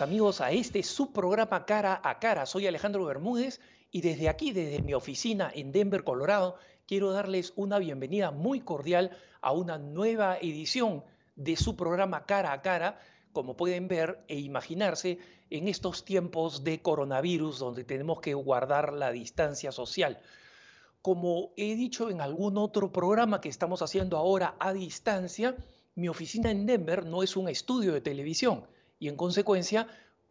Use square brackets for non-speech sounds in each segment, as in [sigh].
Amigos a este subprograma Cara a Cara. Soy Alejandro Bermúdez y desde aquí, desde mi oficina en Denver, Colorado, quiero darles una bienvenida muy cordial a una nueva edición de su programa Cara a Cara, como pueden ver e imaginarse en estos tiempos de coronavirus donde tenemos que guardar la distancia social. Como he dicho en algún otro programa que estamos haciendo ahora a distancia, mi oficina en Denver no es un estudio de televisión y en consecuencia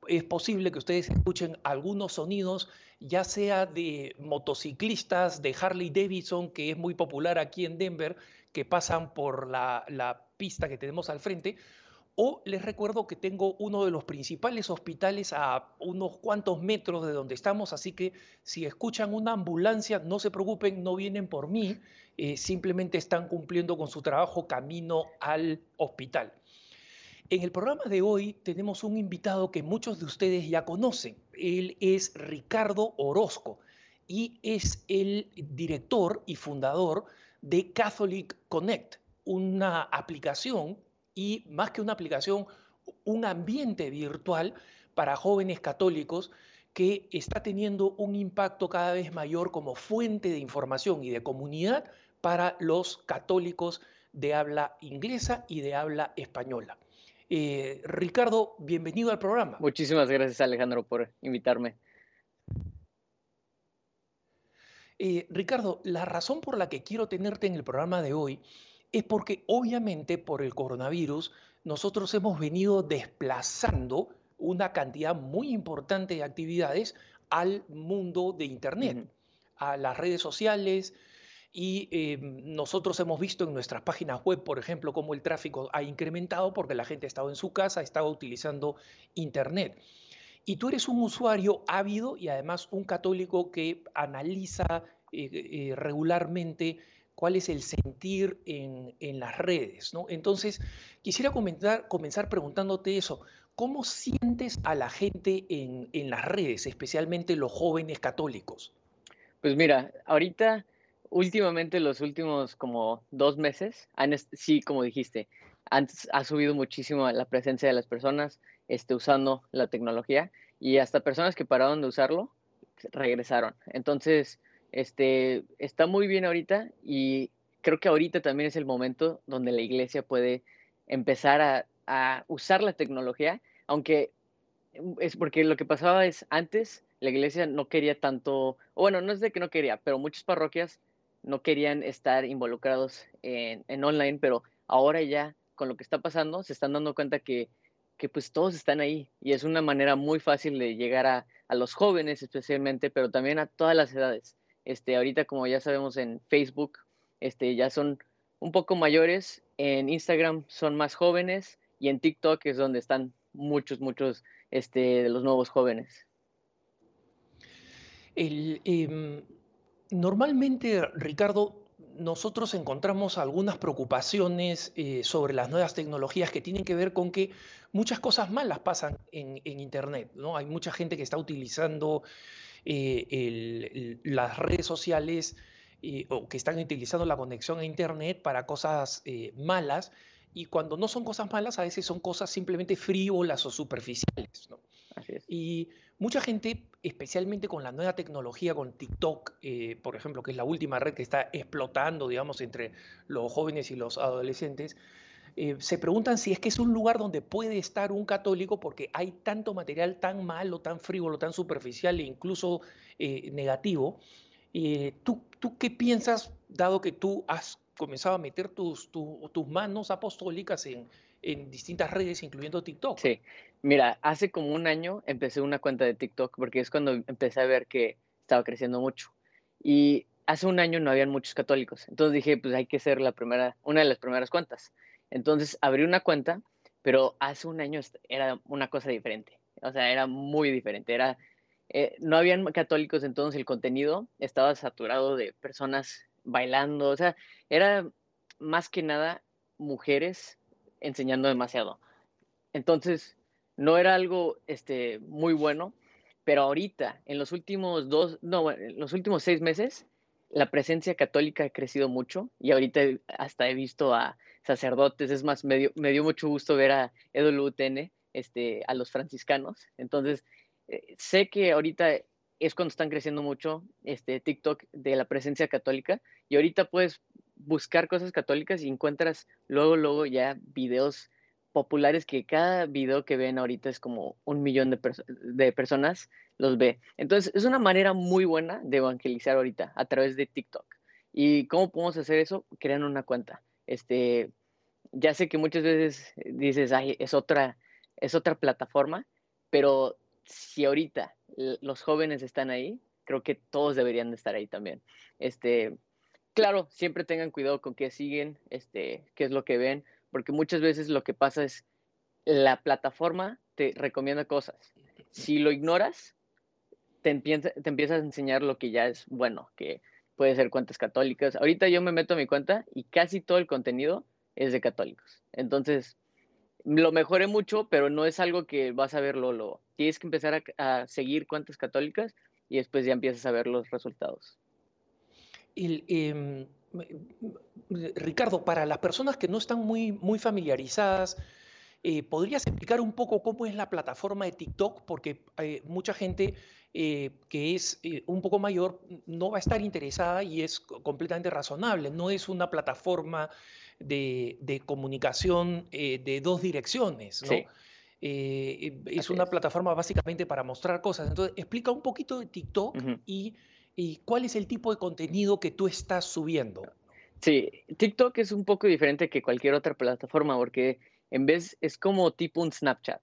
es posible que ustedes escuchen algunos sonidos, ya sea de motociclistas de Harley Davidson, que es muy popular aquí en Denver, que pasan por la, la pista que tenemos al frente, o les recuerdo que tengo uno de los principales hospitales a unos cuantos metros de donde estamos, así que si escuchan una ambulancia, no se preocupen, no vienen por mí, eh, simplemente están cumpliendo con su trabajo camino al hospital. En el programa de hoy tenemos un invitado que muchos de ustedes ya conocen. Él es Ricardo Orozco y es el director y fundador de Catholic Connect, una aplicación y más que una aplicación, un ambiente virtual para jóvenes católicos que está teniendo un impacto cada vez mayor como fuente de información y de comunidad para los católicos de habla inglesa y de habla española. Eh, Ricardo, bienvenido al programa. Muchísimas gracias Alejandro por invitarme. Eh, Ricardo, la razón por la que quiero tenerte en el programa de hoy es porque obviamente por el coronavirus nosotros hemos venido desplazando una cantidad muy importante de actividades al mundo de Internet, a las redes sociales, y em, nosotros hemos visto en nuestras páginas web, por ejemplo, cómo el tráfico ha incrementado porque la gente ha estado en su casa, ha estado utilizando Internet. Y tú eres un usuario ávido y además un católico que analiza eh, eh, regularmente cuál es el sentir en, las redes. Entonces, quisiera comenzar preguntándote eso. ¿Cómo sientes a la gente en, las redes, especialmente los jóvenes católicos? Pues mira, ahorita, últimamente, los últimos como dos meses, han, sí, como dijiste, antes ha subido muchísimo la presencia de las personas este, usando la tecnología y hasta personas que pararon de usarlo regresaron. Entonces, este, está muy bien ahorita y creo que ahorita también es el momento donde la iglesia puede empezar a, usar la tecnología, aunque es porque lo que pasaba es antes la iglesia no quería tanto, bueno, no es de que no quería, pero muchas parroquias no querían estar involucrados en, online, pero ahora ya con lo que está pasando se están dando cuenta que, que pues todos están ahí y es una manera muy fácil de llegar a, a los jóvenes especialmente, pero también a todas las edades. Este, ahorita, como ya sabemos, en Facebook este, ya son un poco mayores, en Instagram son más jóvenes y en TikTok es donde están muchos, muchos este, de los nuevos jóvenes. Em, normalmente, Ricardo, nosotros encontramos algunas preocupaciones eh, sobre las nuevas tecnologías que tienen que ver con que muchas cosas malas pasan en, en Internet. ¿no? Hay mucha gente que está utilizando eh, las redes sociales eh, o que están utilizando la conexión a Internet para cosas malas y cuando no son cosas malas a veces son cosas simplemente frívolas o superficiales. Y mucha gente, especialmente con la nueva tecnología, con TikTok, por ejemplo, que es la última red que está explotando, digamos, entre los jóvenes y los adolescentes, eh, se preguntan si es que es un lugar donde puede estar un católico porque hay tanto material tan malo, tan frívolo, tan superficial e incluso eh, negativo. Eh, ¿tú, ¿tú, qué piensas, dado que tú has comenzado a meter tus, tus manos apostólicas en, en distintas redes, incluyendo TikTok? Sí, mira, hace como un año empecé una cuenta de TikTok porque es cuando empecé a ver que estaba creciendo mucho. Y hace un año no habían muchos católicos. Entonces dije, pues hay que ser la primera, una de las primeras cuentas. Entonces abrí una cuenta, pero hace un año era una cosa diferente. O sea, era muy diferente. Era, eh, no habían católicos, entonces el contenido estaba saturado de personas bailando. O sea, era más que nada mujeres enseñando demasiado. Entonces, no era algo este, muy bueno, pero ahorita, en los últimos dos, no, en los últimos seis meses, la presencia católica ha crecido mucho y ahorita hasta he visto a sacerdotes, es más, me dio, me dio mucho gusto ver a EWTN este, a los franciscanos. Entonces, eh, sé que ahorita es cuando están creciendo mucho este TikTok de la presencia católica y ahorita puedes buscar cosas católicas y encuentras luego, luego ya videos populares que cada video que ven ahorita es como un millón de, personas los ve. Entonces, es una manera muy buena de evangelizar ahorita a través de TikTok. ¿Y cómo podemos hacer eso? Crean una cuenta. Este, ya sé que muchas veces dices, ay, es otra, es otra plataforma, pero si ahorita los jóvenes están ahí, creo que todos deberían de estar ahí también. Este, claro, siempre tengan cuidado con qué siguen, este, qué es lo que ven, porque muchas veces lo que pasa es la plataforma te recomienda cosas. Si lo ignoras, te, empieza, te empiezas a enseñar lo que ya es bueno, que puede ser cuentas católicas. Ahorita yo me meto a mi cuenta y casi todo el contenido es de católicos. Entonces, lo mejoré mucho, pero no es algo que vas a verlo. Lo, tienes que empezar a, seguir cuentas católicas y después ya empiezas a ver los resultados. Em, Ricardo, para las personas que no están muy, muy familiarizadas, eh, ¿podrías explicar un poco cómo es la plataforma de TikTok? Porque hay mucha gente eh, que es eh, un poco mayor no va a estar interesada y es completamente razonable. No es una plataforma de, comunicación de dos direcciones, ¿no? es una plataforma básicamente para mostrar cosas. Entonces, explica un poquito de TikTok y, y cuál es el tipo de contenido que tú estás subiendo. Sí, TikTok es un poco diferente que cualquier otra plataforma porque en vez es como tipo un Snapchat,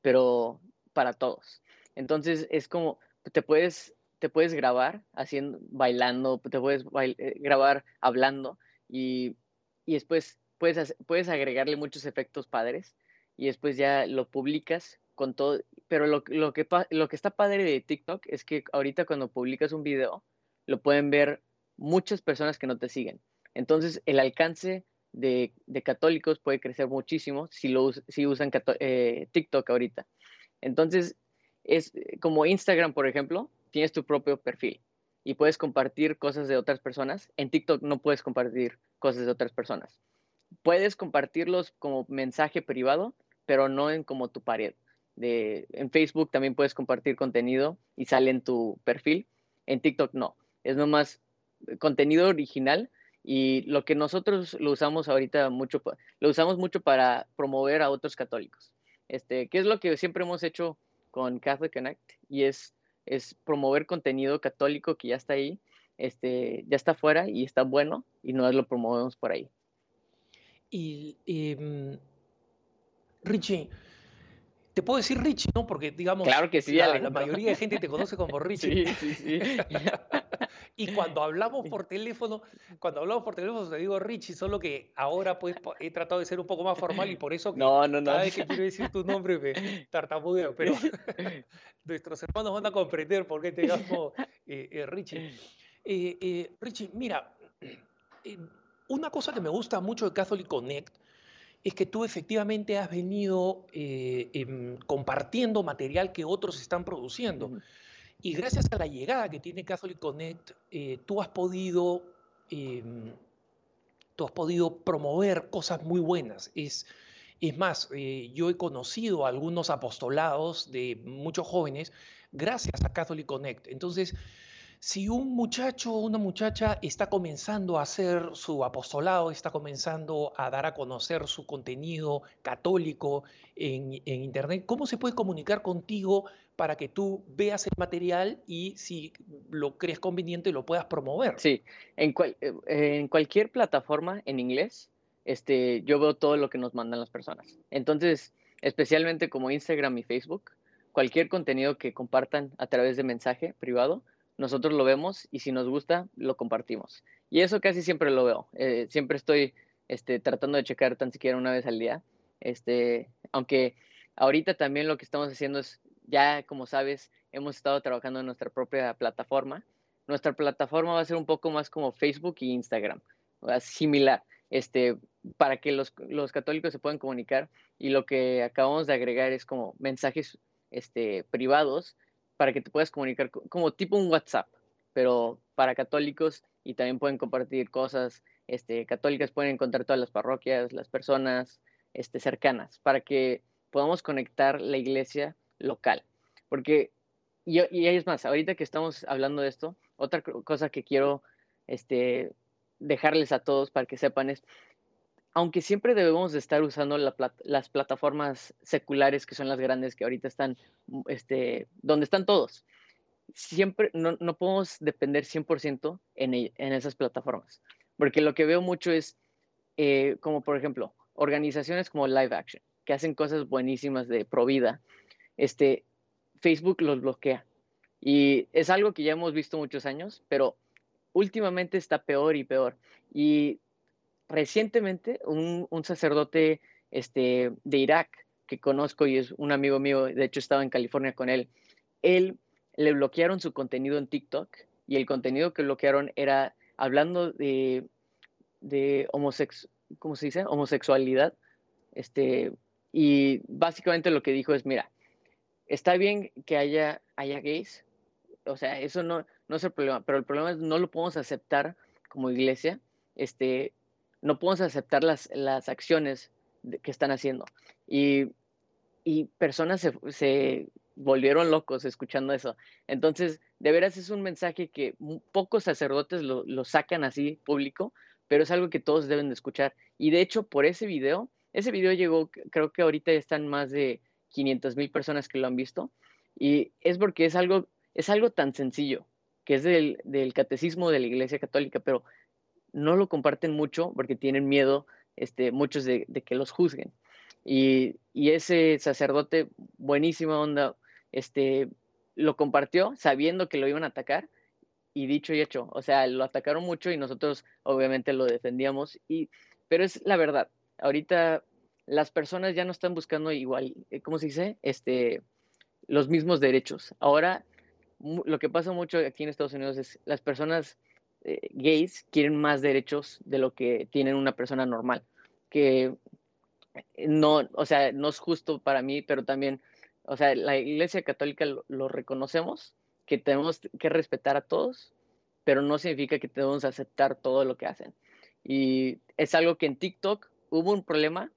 pero para todos. Entonces es como te puedes te puedes grabar haciendo bailando, te puedes eh, grabar hablando y, y después puedes puedes agregarle muchos efectos padres y después ya lo publicas con todo, pero lo, lo, que, lo que está padre de TikTok es que ahorita cuando publicas un video lo pueden ver muchas personas que no te siguen. Entonces, el alcance de, católicos puede crecer muchísimo si, lo, si usan eh, TikTok ahorita. Entonces, es eh, como Instagram, por ejemplo, tienes tu propio perfil y puedes compartir cosas de otras personas. En TikTok no puedes compartir cosas de otras personas. Puedes compartirlos como mensaje privado, pero no en como tu pared. De, en Facebook también puedes compartir contenido y sale en tu perfil. En TikTok no. Es nomás contenido original y lo que nosotros lo usamos ahorita mucho, lo usamos mucho para promover a otros católicos. Este, ¿Qué es lo que siempre hemos hecho con Catholic Connect? Y es, es promover contenido católico que ya está ahí, este, ya está fuera y está bueno y no lo promovemos por ahí. Y, em, Richie, te puedo decir Richie, ¿no? Porque, digamos, claro que sí, la, la, mayoría de gente te conoce como [laughs] Richie. Sí, sí, sí. [laughs] y cuando hablamos por teléfono, cuando hablamos por teléfono te digo Richie, solo que ahora pues he tratado de ser un poco más formal y por eso no, no, no. cada vez que quiero decir tu nombre me tartamudeo, pero [laughs] nuestros hermanos van a comprender por qué te llamo eh, eh, Richie. Eh, Richie, mira, una cosa que me gusta mucho de Catholic Connect es que tú efectivamente has venido eh, em, compartiendo material que otros están produciendo. Y gracias a la llegada que tiene Catholic Connect, eh, tú, has podido, em, tú has podido promover cosas muy buenas. Es, es más, eh, yo he conocido a algunos apostolados de muchos jóvenes gracias a Catholic Connect. Entonces, si un muchacho o una muchacha está comenzando a hacer su apostolado, está comenzando a dar a conocer su contenido católico en, Internet, ¿cómo se puede comunicar contigo para que tú veas el material y si lo crees conveniente lo puedas promover? Sí, en, eh, en cualquier plataforma en inglés, este, yo veo todo lo que nos mandan las personas. Entonces, especialmente como Instagram y Facebook, cualquier contenido que compartan a través de mensaje privado, nosotros lo vemos y si nos gusta, lo compartimos. Y eso casi siempre lo veo. Eh, siempre estoy este, tratando de checar tan siquiera una vez al día. Este, aunque ahorita también lo que estamos haciendo es, ya como sabes, hemos estado trabajando en nuestra propia plataforma. Nuestra plataforma va a ser un poco más como Facebook y Instagram, similar, este, para que los, los católicos se puedan comunicar. Y lo que acabamos de agregar es como mensajes este, privados para que te puedas comunicar como tipo un WhatsApp, pero para católicos y también pueden compartir cosas este, católicas, pueden encontrar todas las parroquias, las personas este, cercanas, para que podamos conectar la iglesia local. Porque, y, y es más, ahorita que estamos hablando de esto, otra cosa que quiero este, dejarles a todos para que sepan es, aunque siempre debemos de estar usando las plataformas seculares que son las grandes que ahorita están, mm, este, donde están todos, siempre no, no podemos depender 100% en, en esas plataformas. Porque lo que veo mucho es, eh, como por ejemplo, organizaciones como Live Action, que hacen cosas buenísimas de pro vida, este, Facebook los bloquea. Y es algo que ya hemos visto muchos años, pero últimamente está peor y peor. Y recientemente un, sacerdote este, de Irak que conozco y es un amigo mío, de hecho estaba en California con él, él le bloquearon su contenido en TikTok y el contenido que bloquearon era hablando de, de homosex, ¿cómo se dice? homosexualidad. Este, y básicamente lo que dijo es, mira, está bien que haya, haya gays, o sea, eso no, no es el problema, pero el problema es no lo podemos aceptar como iglesia, este, no podemos aceptar las, las acciones que están haciendo. Y, y personas se, se, volvieron locos escuchando eso. Entonces, de veras es un mensaje que pocos sacerdotes lo, lo sacan así público, pero es algo que todos deben de escuchar. Y de hecho, por ese video, ese video llegó, creo que ahorita están más de 500 mil personas que lo han visto. Y es porque es algo es algo tan sencillo, que es del, catecismo de la Iglesia Católica, pero no lo comparten mucho porque tienen miedo este, muchos de, que los juzguen. Y, ese sacerdote, buenísima onda, este, lo compartió sabiendo que lo iban a atacar y dicho y hecho, o sea, lo atacaron mucho y nosotros obviamente lo defendíamos, y, pero es la verdad, ahorita las personas ya no están buscando igual, eh, ¿cómo se dice? Este, los mismos derechos. Ahora lo que pasa mucho aquí en Estados Unidos es las personas eh, gays quieren más derechos de lo que tienen una persona normal, que no, o sea, no es justo para mí, pero también, o sea, la Iglesia Católica lo, reconocemos, que tenemos que respetar a todos, pero no significa que tenemos que aceptar todo lo que hacen. Y es algo que en TikTok hubo un problema,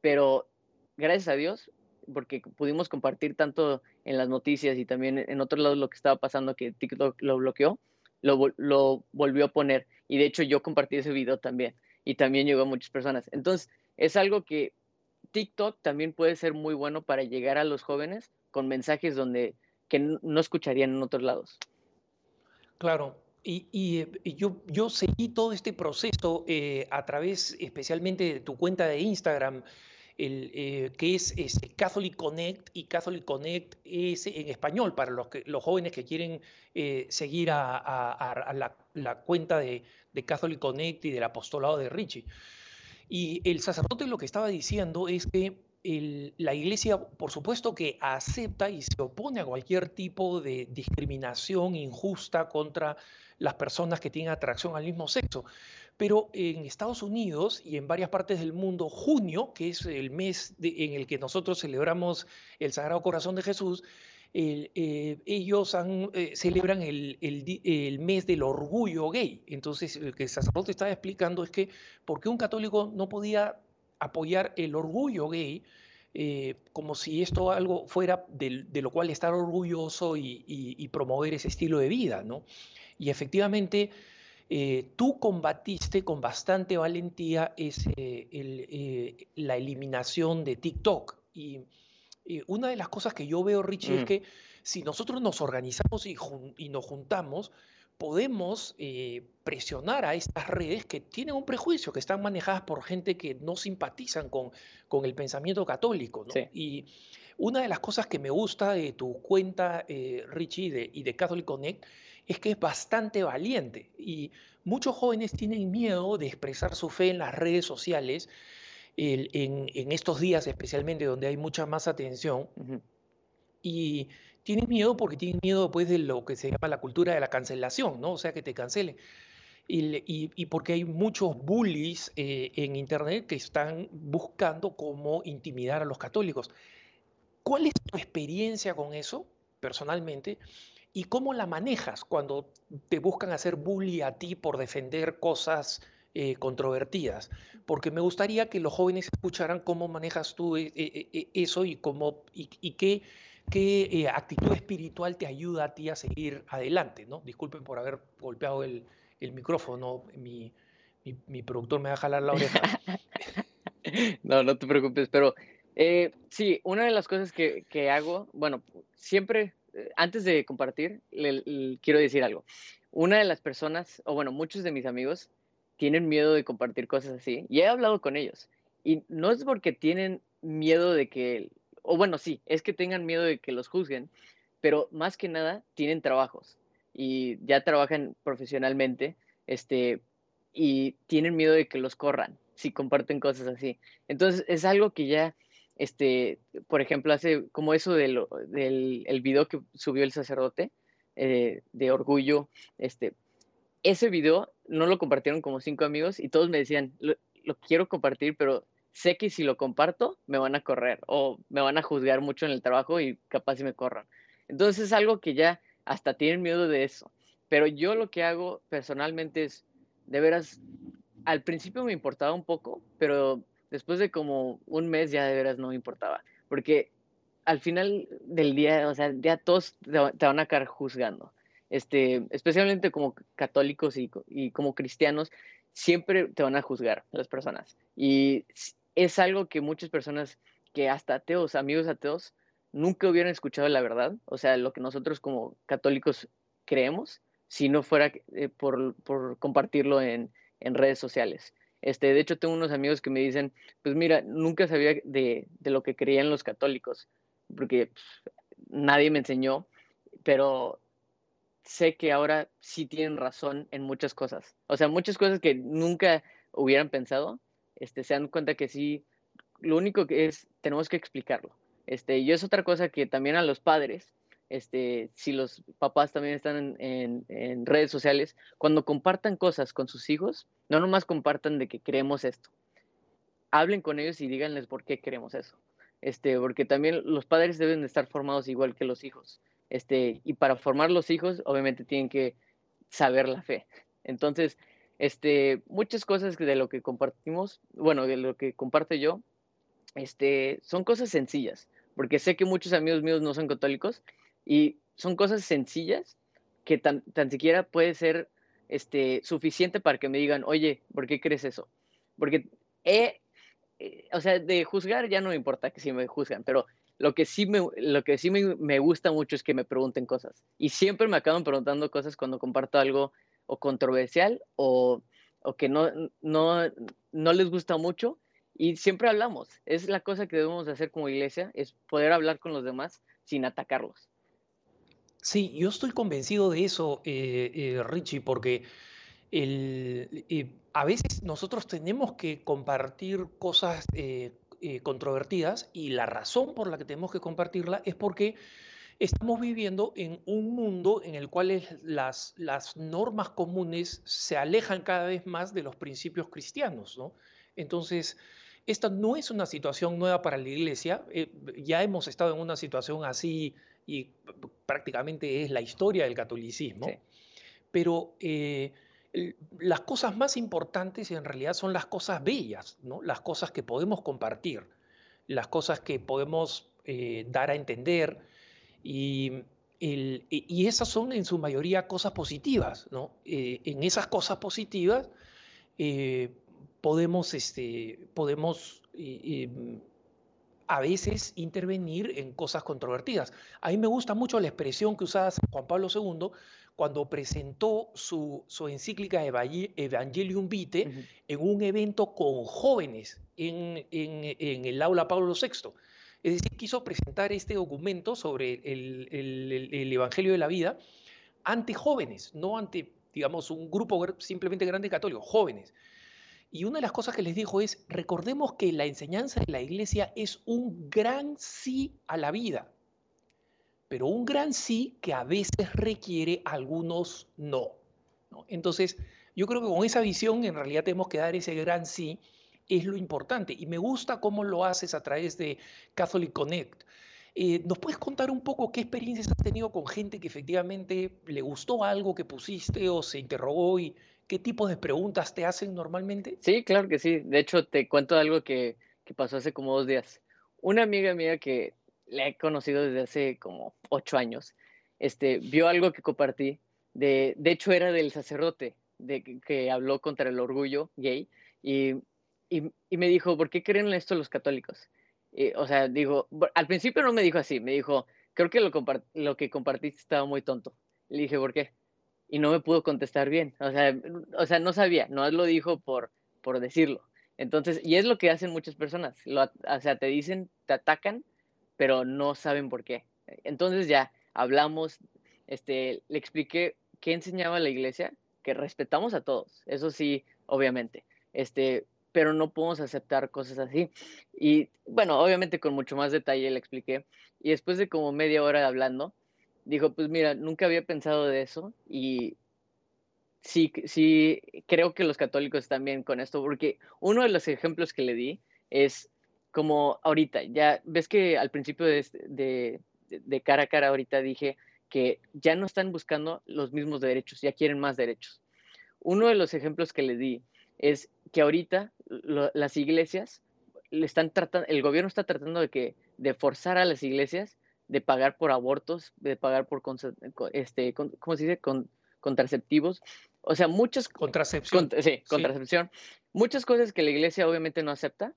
pero gracias a Dios porque pudimos compartir tanto en las noticias y también en otros lados lo que estaba pasando que TikTok lo bloqueó, lo, lo volvió a poner. Y de hecho yo compartí ese video también y también llegó a muchas personas. Entonces es algo que TikTok también puede ser muy bueno para llegar a los jóvenes con mensajes donde que no escucharían en otros lados. Claro, y, yo seguí todo este proceso eh, a través especialmente de tu cuenta de Instagram el, eh, que es, Catholic Connect y Catholic Connect es en español para los, jóvenes que quieren eh, seguir a, la, cuenta de, Catholic Connect y del apostolado de Richie. Y el sacerdote lo que estaba diciendo es que la iglesia, por supuesto que acepta y se opone a cualquier tipo de discriminación injusta contra las personas que tienen atracción al mismo sexo. Pero en Estados Unidos y en varias partes del mundo, junio, que es el mes en el que nosotros celebramos el Sagrado Corazón de Jesús, eh, ellos eh, celebran el, el, mes del orgullo gay. Entonces, lo que el sacerdote estaba explicando es que por qué un católico no podía apoyar el orgullo gay, eh, como si esto algo fuera de, lo cual estar orgulloso y, y, promover ese estilo de vida, ¿no? Y efectivamente, eh, tú combatiste con bastante valentía ese, eh, la eliminación de TikTok. Y una de las cosas que yo veo, Richie, es que si nosotros nos organizamos y, nos juntamos, podemos eh, presionar a estas redes que tienen un prejuicio, que están manejadas por gente que no simpatizan con, con el pensamiento católico. Y una de las cosas que me gusta de tu cuenta, Richie, y de Catholic Connect, es que es bastante valiente y muchos jóvenes tienen miedo de expresar su fe en las redes sociales, en, estos días especialmente donde hay mucha más atención, y tienen miedo porque tienen miedo después de lo que se llama la cultura de la cancelación, ¿no? O sea, que te cancelen. Y, porque hay muchos bullies eh, en Internet que están buscando cómo intimidar a los católicos. ¿Cuál es tu experiencia con eso, personalmente? ¿Y cómo la manejas cuando te buscan hacer bully a ti por defender cosas eh, controvertidas, porque me gustaría que los jóvenes escucharan cómo manejas tú eh, eh, eso y, cómo, y, qué, qué actitud espiritual te ayuda a ti a seguir adelante. ¿no? Disculpen por haber golpeado el, el micrófono, mi, mi, productor me va a jalar la oreja. [laughs] no, no te preocupes, pero sí, una de las cosas que, que hago, bueno, siempre, antes de compartir, quiero decir algo. Una de las personas, o bueno, muchos de mis amigos, tienen miedo de compartir cosas así. Y he hablado con ellos. Y no es porque tienen miedo de que, o bueno, sí, es que tengan miedo de que los juzguen, pero más que nada tienen trabajos y ya trabajan profesionalmente, este, y tienen miedo de que los corran si comparten cosas así. Entonces es algo que ya, este, por ejemplo, hace como eso del, del el video que subió el sacerdote eh, de orgullo, este, ese video no lo compartieron como cinco amigos y todos me decían, lo, quiero compartir, pero sé que si lo comparto me van a correr o me van a juzgar mucho en el trabajo y capaz si me corran. Entonces es algo que ya hasta tienen miedo de eso. Pero yo lo que hago personalmente es, de veras, al principio me importaba un poco, pero después de como un mes ya de veras no me importaba. Porque al final del día, o sea, ya todos te van a quedar juzgando este, especialmente como católicos y, como cristianos, siempre te van a juzgar las personas. Y es algo que muchas personas que hasta ateos, amigos ateos, nunca hubieran escuchado la verdad, o sea, lo que nosotros como católicos creemos, si no fuera eh, por, compartirlo en, redes sociales. Este, de hecho, tengo unos amigos que me dicen, pues mira, nunca sabía de, lo que creían los católicos, porque pues, nadie me enseñó, pero sé que ahora sí tienen razón en muchas cosas. O sea, muchas cosas que nunca hubieran pensado, este, se dan cuenta que sí, lo único que es, tenemos que explicarlo. Este, y es otra cosa que también a los padres, este, si los papás también están en, redes sociales, cuando compartan cosas con sus hijos, no nomás compartan de que creemos esto. Hablen con ellos y díganles por qué queremos eso. Este, porque también los padres deben de estar formados igual que los hijos. Este, y para formar los hijos, obviamente tienen que saber la fe. Entonces, este, muchas cosas de lo que compartimos, bueno, de lo que comparto yo, este, son cosas sencillas, porque sé que muchos amigos míos no son católicos y son cosas sencillas que tan, tan siquiera puede ser este, suficiente para que me digan, oye, ¿por qué crees eso? Porque he, eh, o sea, de juzgar ya no me importa que si me juzgan, pero lo que sí, me, lo que sí me, gusta mucho es que me pregunten cosas. Y siempre me acaban preguntando cosas cuando comparto algo o controversial o, que no, no, no les gusta mucho. Y siempre hablamos. Es la cosa que debemos hacer como iglesia, es poder hablar con los demás sin atacarlos. Sí, yo estoy convencido de eso, eh, eh, Richie, porque el, eh, a veces nosotros tenemos que compartir cosas controvertidas y la razón por la que tenemos que compartirla es porque estamos viviendo en un mundo en el cual las, las normas comunes se alejan cada vez más de los principios cristianos. ¿no? Entonces, esta no es una situación nueva para la iglesia, eh, ya hemos estado en una situación así y prácticamente es la historia del catolicismo, pero... Eh, las cosas más importantes en realidad son las cosas bellas, ¿no? las cosas que podemos compartir, las cosas que podemos eh, dar a entender y, y, esas son en su mayoría cosas positivas. ¿no? Eh, en esas cosas positivas eh, podemos, este, podemos a veces intervenir en cosas controvertidas. A mí me gusta mucho la expresión que usaba Juan Pablo II cuando presentó su, encíclica Evangelium Vitae en un evento con jóvenes en, el aula Pablo VI. Es decir, quiso presentar este documento sobre el, el, Evangelio de la vida ante jóvenes, no ante, digamos, un grupo simplemente grande católico, jóvenes. Y una de las cosas que les dijo es, recordemos que la enseñanza de la iglesia es un gran sí a la vida pero un gran sí que a veces requiere algunos no. Entonces, yo creo que con esa visión en realidad tenemos que dar ese gran sí, es lo importante. Y me gusta cómo lo haces a través de Catholic Connect. Eh, ¿Nos puedes contar un poco qué experiencias has tenido con gente que efectivamente le gustó algo que pusiste o se interrogó y qué tipo de preguntas te hacen normalmente? Sí, claro que sí. De hecho, te cuento algo que, que pasó hace como dos días. Una amiga mía que la he conocido desde hace como ocho años, este, vio algo que compartí. De, de hecho, era del sacerdote de, que, habló contra el orgullo gay y, y, y, me dijo, ¿por qué creen en esto los católicos? Y, o sea, digo, al principio no me dijo así, me dijo, creo que lo, lo que compartiste estaba muy tonto. Le dije, ¿por qué? Y no me pudo contestar bien. O sea, o sea no sabía, no lo dijo por, por decirlo. Entonces, y es lo que hacen muchas personas. Lo, o sea, te dicen, te atacan, pero no saben por qué. Entonces ya hablamos, este, le expliqué qué enseñaba la iglesia, que respetamos a todos, eso sí, obviamente, este, pero no podemos aceptar cosas así. Y bueno, obviamente con mucho más detalle le expliqué. Y después de como media hora hablando, dijo, pues mira, nunca había pensado de eso y sí, sí, creo que los católicos también con esto, porque uno de los ejemplos que le di es como ahorita, ya ves que al principio de, de, de cara a cara ahorita dije que ya no están buscando los mismos derechos, ya quieren más derechos. Uno de los ejemplos que le di es que ahorita lo, las iglesias le están tratando, el gobierno está tratando de que de forzar a las iglesias de pagar por abortos, de pagar por este, ¿cómo se dice? Con, contraceptivos, o sea, muchas contracepción. sí, contracepción. Muchas cosas que la iglesia obviamente no acepta,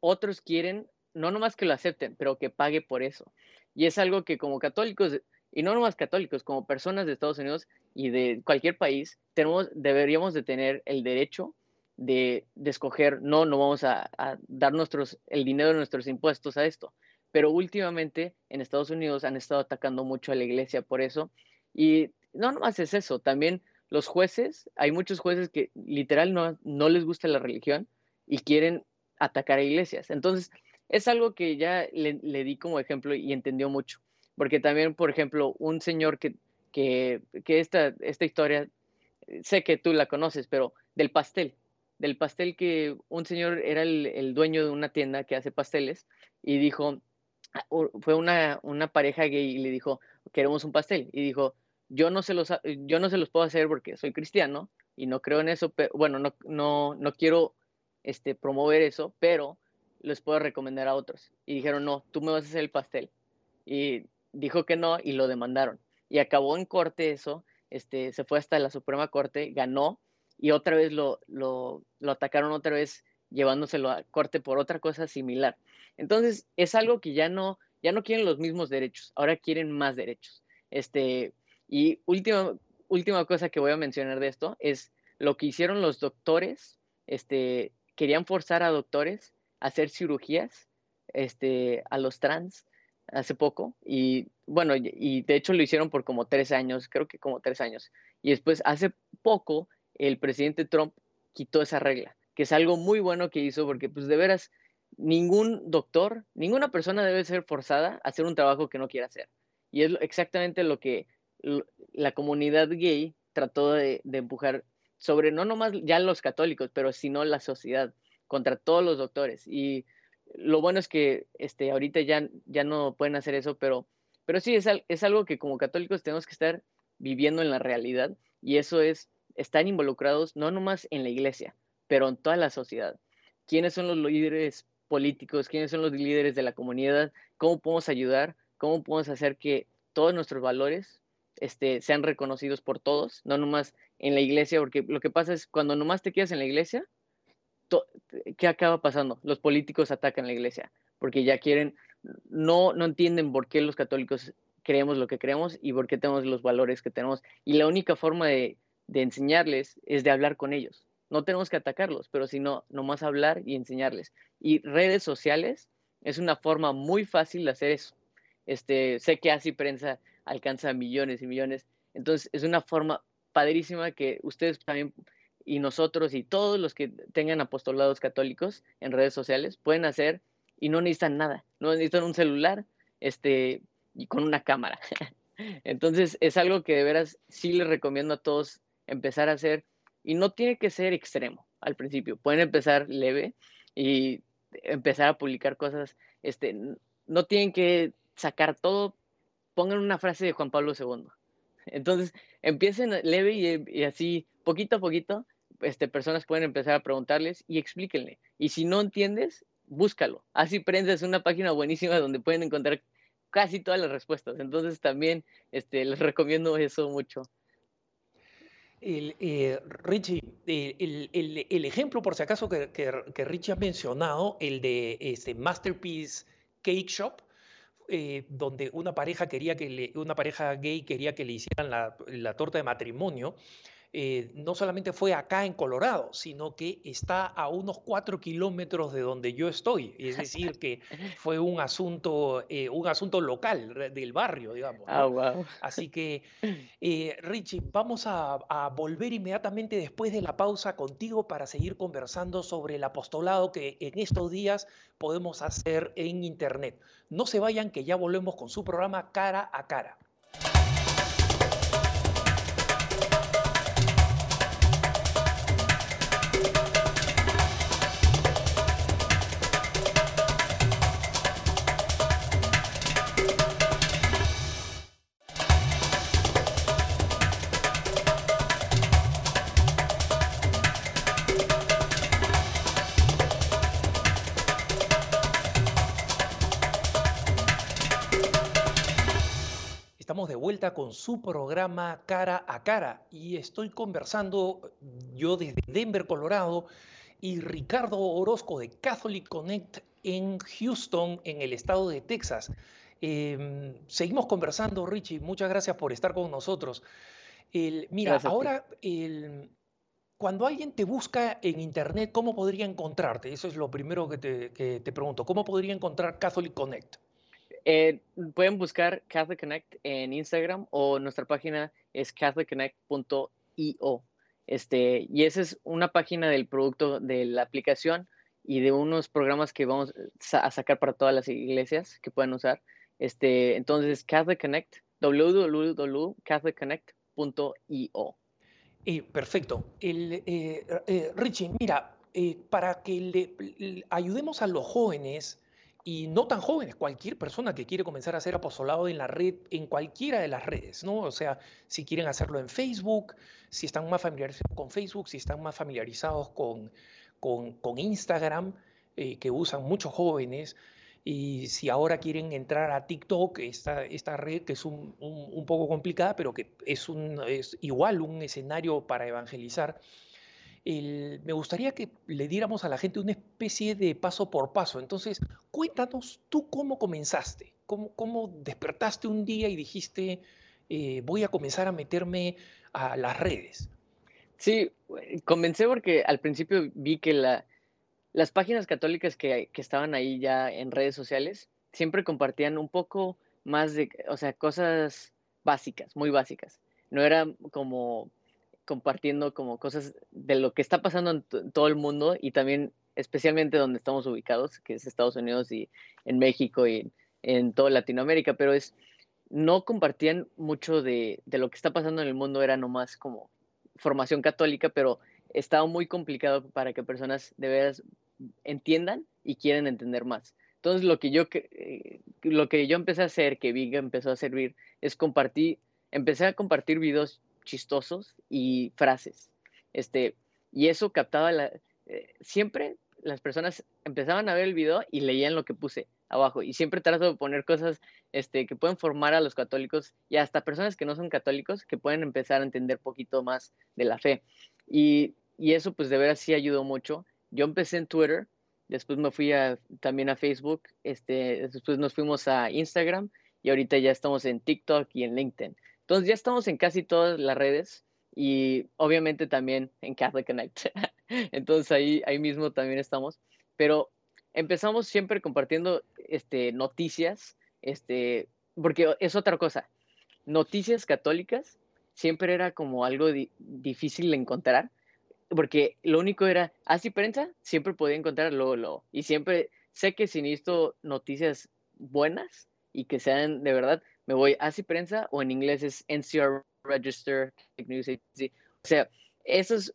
otros quieren no nomás que lo acepten, pero que pague por eso. Y es algo que como católicos y no nomás católicos, como personas de Estados Unidos y de cualquier país, tenemos, deberíamos de tener el derecho de, de escoger, no, no vamos a, dar nuestros, el dinero de nuestros impuestos a esto. Pero últimamente en Estados Unidos han estado atacando mucho a la iglesia por eso. Y no nomás es eso, también los jueces, hay muchos jueces que literal no, no les gusta la religión y quieren atacar a iglesias. Entonces, es algo que ya le di como ejemplo y entendió mucho porque también, por ejemplo, un señor que, que, que esta, esta historia, sé que tú la conoces, pero del pastel, del pastel que un señor era el, el dueño de una tienda que hace pasteles y dijo, ah, fue una, una pareja gay y le dijo, queremos un pastel. Y dijo, yo no se los, yo no se los puedo hacer porque soy cristiano y no creo en eso, pero bueno, no, no, no quiero este, promover eso, pero les puedo recomendar a otros. Y dijeron, no, tú me vas a hacer el pastel. Y dijo que no y lo demandaron. Y acabó en corte eso, este, se fue hasta la Suprema Corte, ganó y otra vez lo, lo, atacaron otra vez llevándoselo a corte por otra cosa similar. Entonces, es algo que ya no, ya no quieren los mismos derechos, ahora quieren más derechos. Este, y última, última cosa que voy a mencionar de esto es lo que hicieron los doctores, este, querían forzar a doctores a hacer cirugías este, a los trans hace poco y bueno, y de hecho lo hicieron por como tres años, creo que como tres años. Y después hace poco el presidente Trump quitó esa regla, que es algo muy bueno que hizo porque pues de veras ningún doctor, ninguna persona debe ser forzada a hacer un trabajo que no quiera hacer. Y es exactamente lo que la comunidad gay trató de, empujar sobre no nomás ya los católicos, pero sino la sociedad contra todos los doctores. Y lo bueno es que este, ahorita ya, ya no pueden hacer eso, pero, pero sí es, algo que como católicos tenemos que estar viviendo en la realidad y eso es estar involucrados no nomás en la iglesia, pero en toda la sociedad. ¿Quiénes son los líderes políticos? ¿Quiénes son los líderes de la comunidad? ¿Cómo podemos ayudar? ¿Cómo podemos hacer que todos nuestros valores este, sean reconocidos por todos? No nomás en la iglesia, porque lo que pasa es cuando nomás te quedas en la iglesia, ¿qué acaba pasando? Los políticos atacan la iglesia porque ya quieren, no, no entienden por qué los católicos creemos lo que creemos y por qué tenemos los valores que tenemos. Y la única forma de, de enseñarles es de hablar con ellos. No tenemos que atacarlos, pero sino nomás hablar y enseñarles. Y redes sociales es una forma muy fácil de hacer eso. Este, sé que así prensa alcanza millones y millones. Entonces es una forma padrísima que ustedes también y nosotros y todos los que tengan apostolados católicos en redes sociales pueden hacer y no necesitan nada, no necesitan un celular este, y con una cámara. [laughs] Entonces es algo que de veras sí les recomiendo a todos empezar a hacer y no tiene que ser extremo al principio, pueden empezar leve y empezar a publicar cosas, este, no tienen que sacar todo, pongan una frase de Juan Pablo II, Entonces, empiecen leve y, así, poquito a poquito, este, personas pueden empezar a preguntarles y explíquenle. Y si no entiendes, búscalo. Así prendes una página buenísima donde pueden encontrar casi todas las respuestas. Entonces, también este, les recomiendo eso mucho. El, eh, Richie, el, ejemplo, por si acaso, que, que, Richie ha mencionado, el de este Masterpiece Cake Shop, eh, donde una pareja quería que le, una pareja gay quería que le hicieran la, la torta de matrimonio. Eh, no solamente fue acá en Colorado, sino que está a unos cuatro kilómetros de donde yo estoy. Es decir, que [laughs] fue un asunto, eh, un asunto local del barrio, digamos. Ah, Así que, [laughs] eh, Richie, vamos a, a, volver inmediatamente después de la pausa contigo para seguir conversando sobre el apostolado que en estos días podemos hacer en Internet. No se vayan, que ya volvemos con su programa Cara a Cara. Con su programa Cara a Cara y estoy conversando yo desde Denver, Colorado, y Ricardo Orozco de Catholic Connect en Houston, en el estado de Texas. Em, seguimos conversando, Richie, muchas gracias por estar con nosotros. mira, ahora, cuando alguien te busca en Internet, ¿cómo podría encontrarte? Eso es lo primero que te, que te pregunto. ¿Cómo podría encontrar Catholic Connect? Eh, pueden buscar Catholic Connect en Instagram o nuestra página es catholicconnect.io. Este, y esa es una página del producto de la aplicación y de unos programas que vamos a sacar para todas las iglesias que puedan usar. Este, entonces, Catholic Connect, www.catholicconnect.io. Eh, perfecto. El, eh, eh, Richie, mira, para que le, ayudemos a los jóvenes y no tan jóvenes, cualquier persona que quiere comenzar a hacer apostolado en la red, en cualquiera de las redes, ¿no? O sea, si quieren hacerlo en Facebook, si están más familiarizados con Facebook, si están más familiarizados con, con, Instagram, eh, que usan muchos jóvenes, y si ahora quieren entrar a TikTok, esta, esta red que es un, un poco complicada, pero que es, un, es igual un escenario para evangelizar me gustaría que le diéramos a la gente una especie de paso por paso. Entonces, cuéntanos tú cómo comenzaste, cómo, cómo despertaste un día y dijiste, eh, voy a comenzar a meterme a las redes. Sí, comencé porque al principio vi que la, las páginas católicas que, que estaban ahí ya en redes sociales siempre compartían un poco más de, o sea, cosas básicas, muy básicas. No era como compartiendo como cosas de lo que está pasando en, todo el mundo y también especialmente donde estamos ubicados, que es Estados Unidos y en México y en toda Latinoamérica, pero es, no compartían mucho de, de lo que está pasando en el mundo, era nomás como formación católica, pero estaba muy complicado para que personas de veras entiendan y quieren entender más. Entonces lo que yo, eh, lo que yo empecé a hacer, que Viga empezó a servir, es compartir, empecé a compartir videos chistosos y frases. Este, y eso captaba. Eh, siempre las personas empezaban a ver el video y leían lo que puse abajo. Y siempre trato de poner cosas este, que pueden formar a los católicos y hasta personas que no son católicos que pueden empezar a entender poquito más de la fe. Y, y eso pues de veras sí ayudó mucho. Yo empecé en Twitter, después me fui a, también a Facebook, este, después nos fuimos a Instagram y ahorita ya estamos en TikTok y en LinkedIn. Entonces ya estamos en casi todas las redes y obviamente también en Catholic Connect. [laughs] Entonces ahí, ahí mismo también estamos. Pero empezamos siempre compartiendo este, noticias, este, porque es otra cosa. Noticias católicas siempre era como algo difícil de encontrar, porque lo único era, así prensa, siempre podía encontrar. Y siempre sé que si necesito noticias buenas y que sean de verdad, me voy a prensa o en inglés es NCR Register News Agency. O sea, eso es,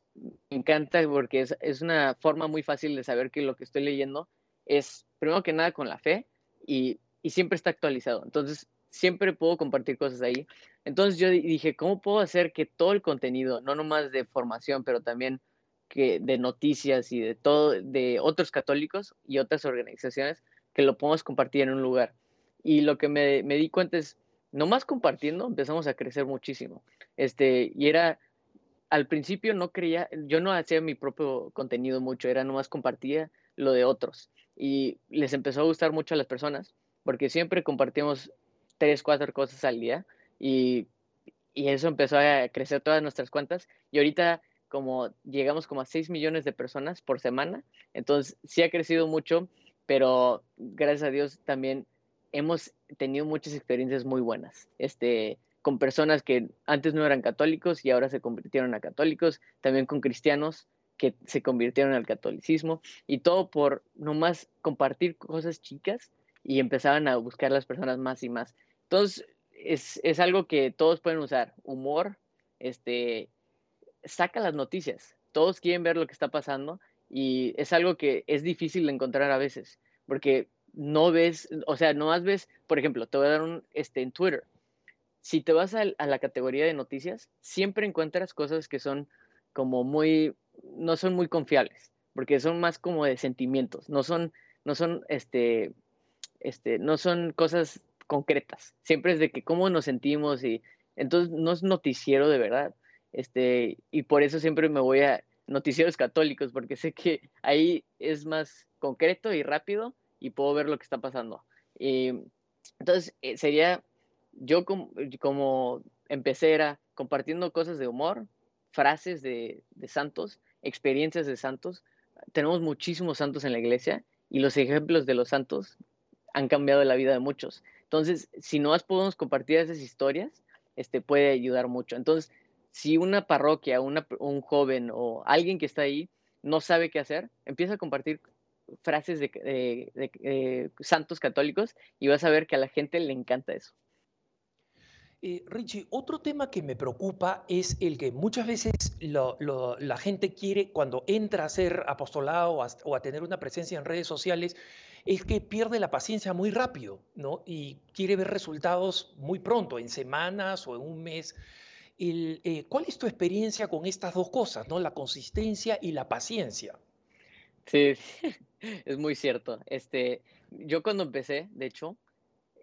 me encanta porque es, es, una forma muy fácil de saber que lo que estoy leyendo es, primero que nada, con la fe y, y siempre está actualizado. Entonces, siempre puedo compartir cosas ahí. Entonces yo dije, ¿cómo puedo hacer que todo el contenido, no nomás de formación, pero también que de noticias y de todo, de otros católicos y otras organizaciones, que lo podamos compartir en un lugar? Y lo que me, me di cuenta es, nomás compartiendo empezamos a crecer muchísimo. Este, y era, al principio no creía, yo no hacía mi propio contenido mucho, era nomás compartía lo de otros. Y les empezó a gustar mucho a las personas, porque siempre compartíamos tres, cuatro cosas al día y, y eso empezó a crecer todas nuestras cuentas. Y ahorita como llegamos como a 6 millones de personas por semana, entonces sí ha crecido mucho, pero gracias a Dios también hemos tenido muchas experiencias muy buenas. Este, con personas que antes no eran católicos y ahora se convirtieron a católicos, también con cristianos que se convirtieron al catolicismo y todo por nomás compartir cosas chicas y empezaban a buscar las personas más y más. Entonces, es, es algo que todos pueden usar, humor, este, saca las noticias, todos quieren ver lo que está pasando y es algo que es difícil de encontrar a veces, porque no ves, o sea, no más ves, por ejemplo, te voy a dar un, este, en Twitter, si te vas a, la categoría de noticias, siempre encuentras cosas que son como muy, no son muy confiables, porque son más como de sentimientos, no son, no son, este, este, no son cosas concretas, siempre es de que cómo nos sentimos y entonces no es noticiero de verdad, este, y por eso siempre me voy a noticieros católicos, porque sé que ahí es más concreto y rápido y puedo ver lo que está pasando. Y, entonces, eh, sería yo como, empecé era compartiendo cosas de humor, frases de, santos, experiencias de santos. Tenemos muchísimos santos en la iglesia y los ejemplos de los santos han cambiado la vida de muchos. Entonces, si no podemos compartir esas historias, este puede ayudar mucho. Entonces, si una parroquia, un joven o alguien que está ahí no sabe qué hacer, empieza a compartir frases de, de santos católicos y vas a ver que a la gente le encanta eso. Eh, Richie, otro tema que me preocupa es el que muchas veces la gente quiere, cuando entra a ser apostolado o a, tener una presencia en redes sociales, es que pierde la paciencia muy rápido, ¿no? Y quiere ver resultados muy pronto, en semanas o en un mes. Eh, ¿Cuál es tu experiencia con estas dos cosas, ¿no? La consistencia y la paciencia. Sí, [laughs] es muy cierto. Este, yo cuando empecé, de hecho,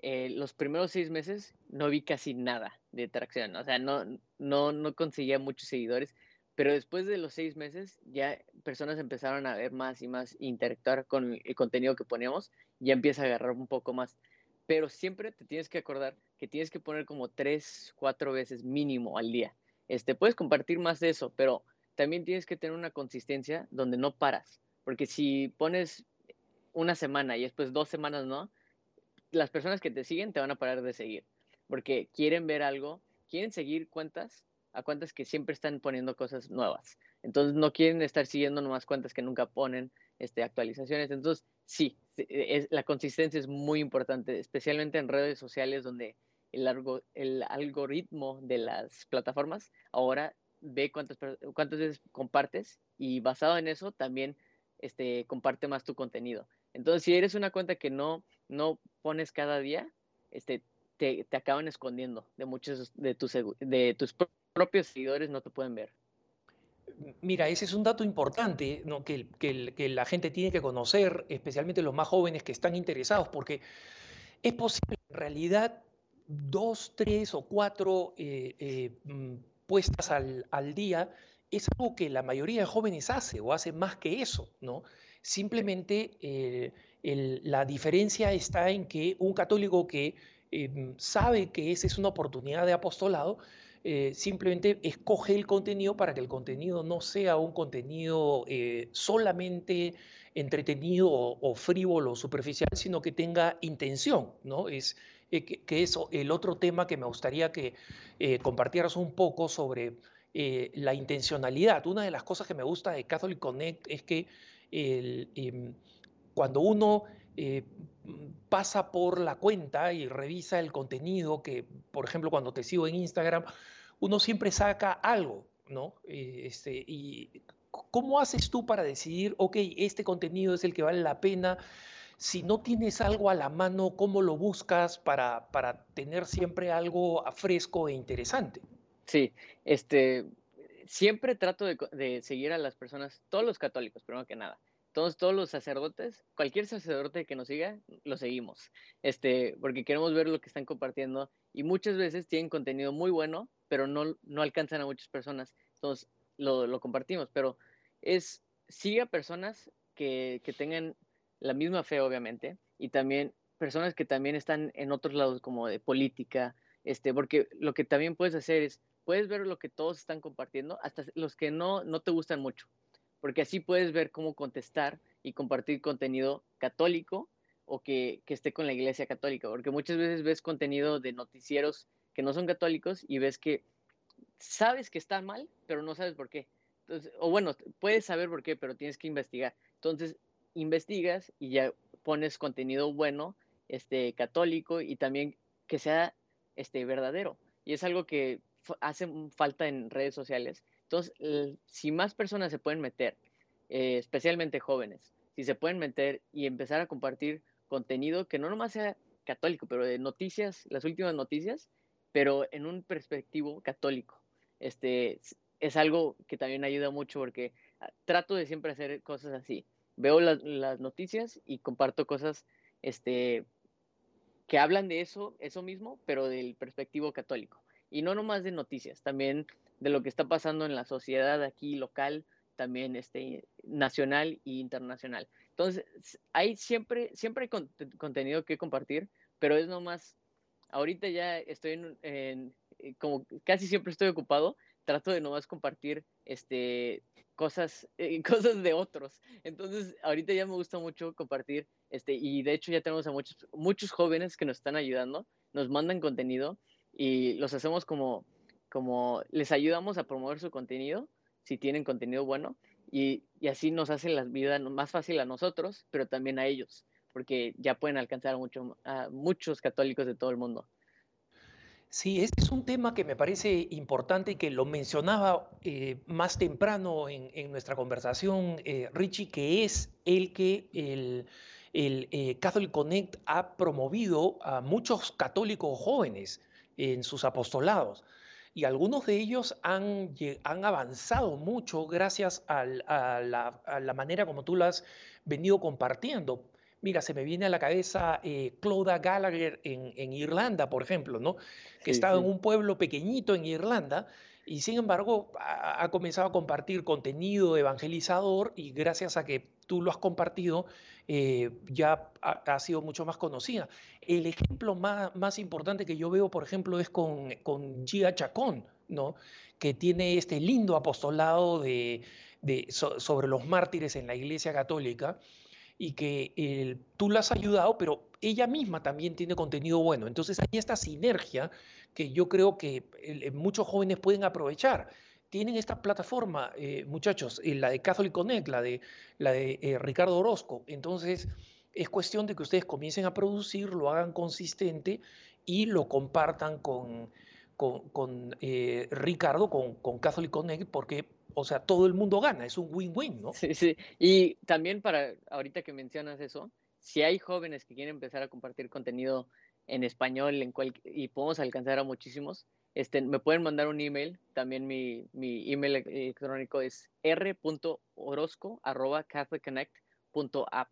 eh, los primeros seis meses no vi casi nada de tracción, o sea, no, no, no conseguía muchos seguidores, pero después de los seis meses ya personas empezaron a ver más y más, interactuar con el contenido que poníamos, ya empieza a agarrar un poco más. Pero siempre te tienes que acordar que tienes que poner como tres, cuatro veces mínimo al día. Este, puedes compartir más de eso, pero también tienes que tener una consistencia donde no paras, porque si pones una semana y después dos semanas no, las personas que te siguen te van a parar de seguir, porque quieren ver algo, quieren seguir cuentas a cuentas que siempre están poniendo cosas nuevas. Entonces no quieren estar siguiendo nomás cuentas que nunca ponen este, actualizaciones. Entonces sí, es, la consistencia es muy importante, especialmente en redes sociales donde el, el algoritmo de las plataformas ahora ve cuántas, cuántas veces compartes y basado en eso también este, comparte más tu contenido. Entonces, si eres una cuenta que no, no pones cada día, este, te, te acaban escondiendo de muchos de tus, de tus propios seguidores, no te pueden ver. Mira, ese es un dato importante que, que, la gente tiene que conocer, especialmente los más jóvenes que están interesados, porque es posible en realidad dos, tres o cuatro eh, eh, mm, puestas al, al, día, es algo que la mayoría de jóvenes hace o hace más que eso, ¿no? Simplemente eh, la diferencia está en que un católico que em, sabe que esa es una oportunidad de apostolado, eh, simplemente escoge el contenido para que el contenido no sea un contenido eh, solamente entretenido o, frívolo o superficial, sino que tenga intención, ¿no? Es, que, que, es el otro tema que me gustaría que compartieras un poco sobre la intencionalidad. Una de las cosas que me gusta de Catholic Connect es que Em, cuando uno eh, pasa por la cuenta y revisa el contenido, que por ejemplo cuando te sigo en Instagram, uno siempre saca algo, ¿no? Eh, este, y ¿cómo haces tú para decidir, ok, este contenido es el que vale la pena si no tienes algo a la mano, ¿cómo lo buscas para, para tener siempre algo fresco e interesante? Sí, este, siempre trato de, de, seguir a las personas, todos los católicos, primero que nada. Todos, todos los sacerdotes, cualquier sacerdote que nos siga, lo seguimos. Este, porque queremos ver lo que están compartiendo y muchas veces tienen contenido muy bueno, pero no, no alcanzan a muchas personas. Entonces, lo, lo compartimos, pero es, sigue a personas que, que tengan la misma fe, obviamente, y también personas que también están en otros lados como de política, este, porque lo que también puedes hacer es, puedes ver lo que todos están compartiendo, hasta los que no, no te gustan mucho, porque así puedes ver cómo contestar y compartir contenido católico o que, que esté con la iglesia católica, porque muchas veces ves contenido de noticieros que no son católicos y ves que sabes que está mal, pero no sabes por qué. Entonces, o bueno, puedes saber por qué, pero tienes que investigar. Entonces, investigas y ya pones contenido bueno, este, católico y también que sea este, verdadero. Y es algo que hace falta en redes sociales. Entonces, si más personas se pueden meter, eh, especialmente jóvenes, si se pueden meter y empezar a compartir contenido que no nomás sea católico, pero de noticias, las últimas noticias, pero en un perspectivo católico. Este, es algo que también ayuda mucho porque ah, trato de siempre hacer cosas así. Veo las, las noticias y comparto cosas este, que hablan de eso, eso mismo, pero del perspectivo católico. Y no nomás de noticias, también de lo que está pasando en la sociedad aquí local, también este, nacional e internacional. Entonces, hay siempre, siempre hay contenido que compartir, pero es nomás, ahorita ya estoy en, en, eh, como casi siempre estoy ocupado, trato de nomás compartir este, cosas, eh, [laughs] cosas de otros. Entonces, ahorita ya me gusta mucho compartir, este, y de hecho ya tenemos a muchos, muchos jóvenes que nos están ayudando, nos mandan contenido y los hacemos como, como, les ayudamos a promover su contenido, si tienen contenido bueno, y, y así nos hace la vida más fácil a nosotros, pero también a ellos, porque ya pueden alcanzar a, mucho, a muchos católicos de todo el mundo. Sí, este es un tema que me parece importante y que lo mencionaba eh, más temprano en, nuestra conversación, eh, Richie, que es el que el, el eh, Catholic Connect ha promovido a muchos católicos jóvenes en sus apostolados. Y algunos de ellos han, han avanzado mucho gracias a, la, a la manera como tú lo has venido compartiendo. Mira, se me viene a la cabeza eh, Clodagh Gallagher en, Irlanda, por ejemplo, ¿no? Que estaba en un pueblo pequeñito en Irlanda y sin embargo ha, comenzado a compartir contenido evangelizador y gracias a que tú lo has compartido eh, ya ha, sido mucho más conocida. El ejemplo más, más, importante que yo veo, por ejemplo, es con, con Gia Chacón, ¿no? Que tiene este lindo apostolado de, de sobre los mártires en la Iglesia Católica y que tú la has ayudado, pero ella misma también tiene contenido bueno. Entonces hay esta sinergia que yo creo que muchos jóvenes pueden aprovechar. Tienen esta plataforma, eh, muchachos, eh, la de Catholic Connect, la de, la de eh, Ricardo Orozco. Entonces es cuestión de que ustedes comiencen a producir, lo hagan consistente y lo compartan con, con, Ricardo, con, con Catholic Connect, porque o sea, todo el mundo gana, es un win-win, ¿no? Sí, sí. Y también para, ahorita que mencionas eso, si hay jóvenes que quieren empezar a compartir contenido en español en cual, y podemos alcanzar a muchísimos, este, me pueden mandar un email. También mi, mi email electrónico es r.orozco.catholicconnect.app.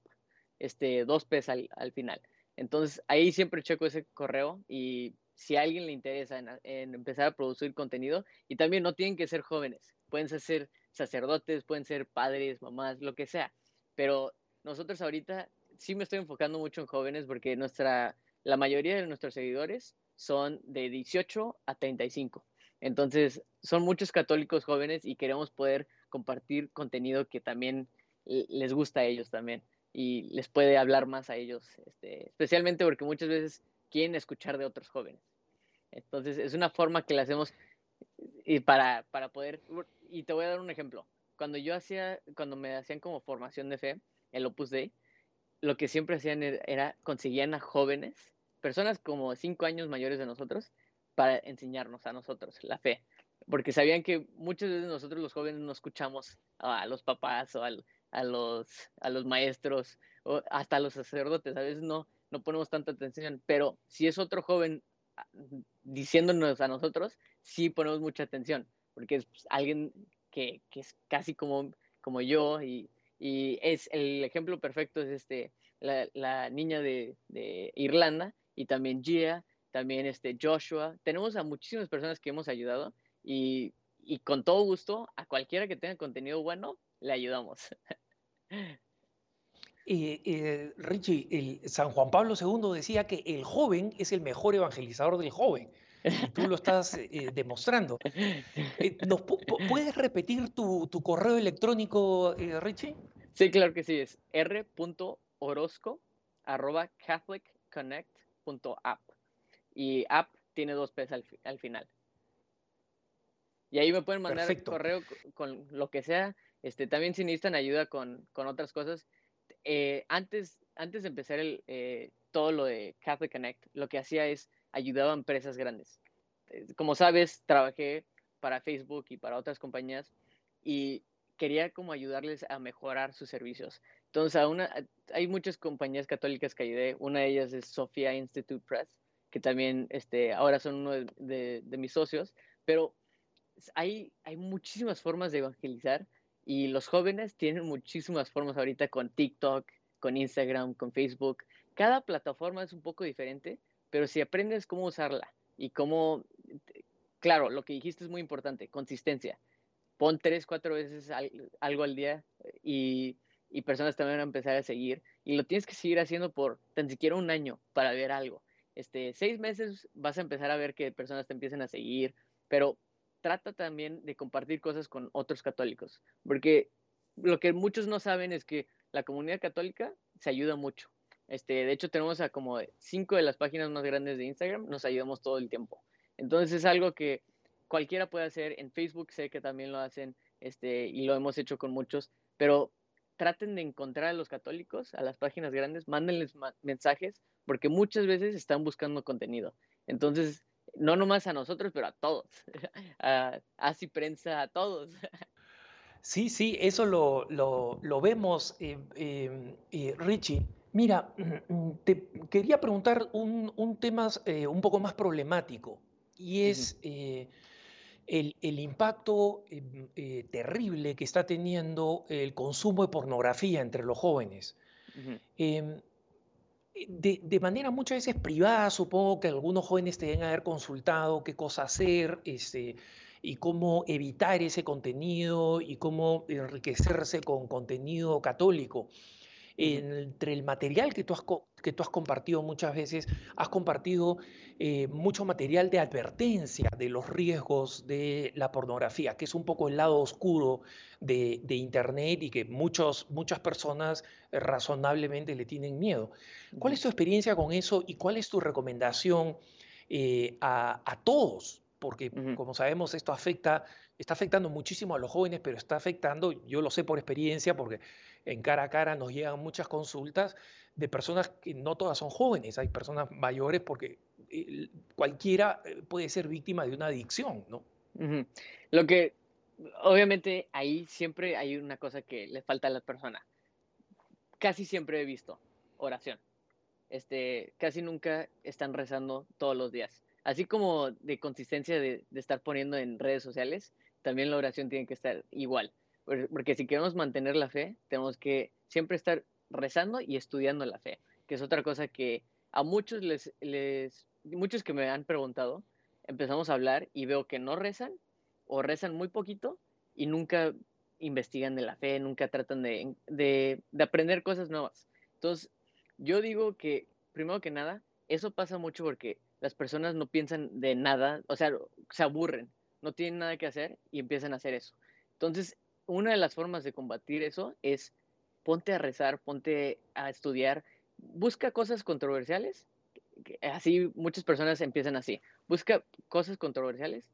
Este, dos P's al, al, final. Entonces, ahí siempre checo ese correo y si a alguien le interesa en, en empezar a producir contenido, y también no tienen que ser jóvenes pueden ser sacerdotes, pueden ser padres, mamás, lo que sea. Pero nosotros ahorita sí me estoy enfocando mucho en jóvenes porque nuestra, la mayoría de nuestros seguidores son de 18 a 35. Entonces, son muchos católicos jóvenes y queremos poder compartir contenido que también les gusta a ellos también y les puede hablar más a ellos, este, especialmente porque muchas veces quieren escuchar de otros jóvenes. Entonces, es una forma que le hacemos y para, para poder, y te voy a dar un ejemplo. Cuando yo hacía, cuando me hacían como formación de fe, el Opus Dei, lo que siempre hacían era, conseguían a jóvenes, personas como cinco años mayores de nosotros, para enseñarnos a nosotros la fe. Porque sabían que muchas veces nosotros los jóvenes no escuchamos a los papás o a los, a los maestros, o hasta a los sacerdotes, a veces no, no ponemos tanta atención, pero si es otro joven ah, diciéndonos a nosotros, sí ponemos mucha atención, porque es pues, alguien que, que, es casi como, como yo y, y, es el ejemplo perfecto es este, la, la niña de, de, Irlanda y también Gia, también este Joshua. Tenemos a muchísimas personas que hemos ayudado y, y con todo gusto a cualquiera que tenga contenido bueno, le ayudamos. Eh, eh, Richie, el San Juan Pablo II decía que el joven es el mejor evangelizador del joven. Y tú lo estás eh, demostrando. Eh, ¿nos ¿Puedes repetir tu, tu, correo electrónico, eh, Richie? Sí, claro que sí. Es r.orozco catholicconnect.app. Y app tiene dos P's al, al final. Y ahí me pueden mandar el correo con, lo que sea. Este, también si necesitan ayuda con, con otras cosas. Eh, antes, antes de empezar el, eh, todo lo de Catholic Connect, lo que hacía es ayudaba a empresas grandes. Eh, como sabes, trabajé para Facebook y para otras compañías y quería como ayudarles a mejorar sus servicios. Entonces, una, hay muchas compañías católicas que ayudé. Una de ellas es Sophia Institute Press, que también este, ahora son uno de, de, de mis socios. Pero hay, hay muchísimas formas de evangelizar y los jóvenes tienen muchísimas formas ahorita con TikTok, con Instagram, con Facebook. Cada plataforma es un poco diferente, pero si aprendes cómo usarla y cómo, claro, lo que dijiste es muy importante, consistencia. Pon tres, cuatro veces algo al día y, y personas también van a empezar a seguir. Y lo tienes que seguir haciendo por tan siquiera un año para ver algo. Este, seis meses vas a empezar a ver que personas te empiecen a seguir, pero trata también de compartir cosas con otros católicos, porque lo que muchos no saben es que la comunidad católica se ayuda mucho. Este, de hecho, tenemos a como cinco de las páginas más grandes de Instagram, nos ayudamos todo el tiempo. Entonces es algo que cualquiera puede hacer. En Facebook sé que también lo hacen este, y lo hemos hecho con muchos, pero traten de encontrar a los católicos, a las páginas grandes, mándenles mensajes, porque muchas veces están buscando contenido. Entonces, no nomás a nosotros, pero a todos, [laughs] a así prensa, a todos. Sí, sí, eso lo, lo, lo vemos, eh, eh, eh, Richie. Mira, [clears throat] te quería preguntar un, un tema eh, un poco más problemático y es uh -huh. El, el, impacto em, terrible que está teniendo el consumo de pornografía entre los jóvenes. Uh -huh. Eh, de, de, manera muchas veces privada, supongo que algunos jóvenes te deben haber consultado qué cosa hacer este, y cómo evitar ese contenido y cómo enriquecerse con contenido católico entre el material que tú has, que tú has compartido muchas veces, has compartido eh, mucho material de advertencia de los riesgos de la pornografía, que es un poco el lado oscuro de, de Internet y que muchos, muchas personas razonablemente le tienen miedo. ¿Cuál es tu experiencia con eso y cuál es tu recomendación eh, a, a, todos? Porque, como sabemos, esto afecta, está afectando muchísimo a los jóvenes, pero está afectando, yo lo sé por experiencia, porque en cara a cara nos llegan muchas consultas de personas que no todas son jóvenes, hay personas mayores porque eh, cualquiera eh, puede ser víctima de una adicción, ¿no? Lo que, obviamente, ahí siempre hay una cosa que le falta a la persona. Casi siempre he visto oración. Este, casi nunca están rezando todos los días. Así como de consistencia de estar poniendo en redes sociales, también la oración tiene que estar igual. Porque si queremos mantener la fe, tenemos que siempre estar rezando y estudiando la fe, que es otra cosa que a muchos les, les, muchos que me han preguntado, empezamos a hablar y veo que no rezan o rezan muy poquito y nunca investigan de la fe, nunca tratan de, de, de aprender cosas nuevas. Entonces, yo digo que, primero que nada, eso pasa mucho porque las personas no piensan de nada, o sea, se aburren, no tienen nada que hacer y empiezan a hacer eso. Entonces, una de las formas de combatir eso es ponte a rezar, ponte a estudiar, busca cosas controversiales. Así muchas personas empiezan así. Busca cosas controversiales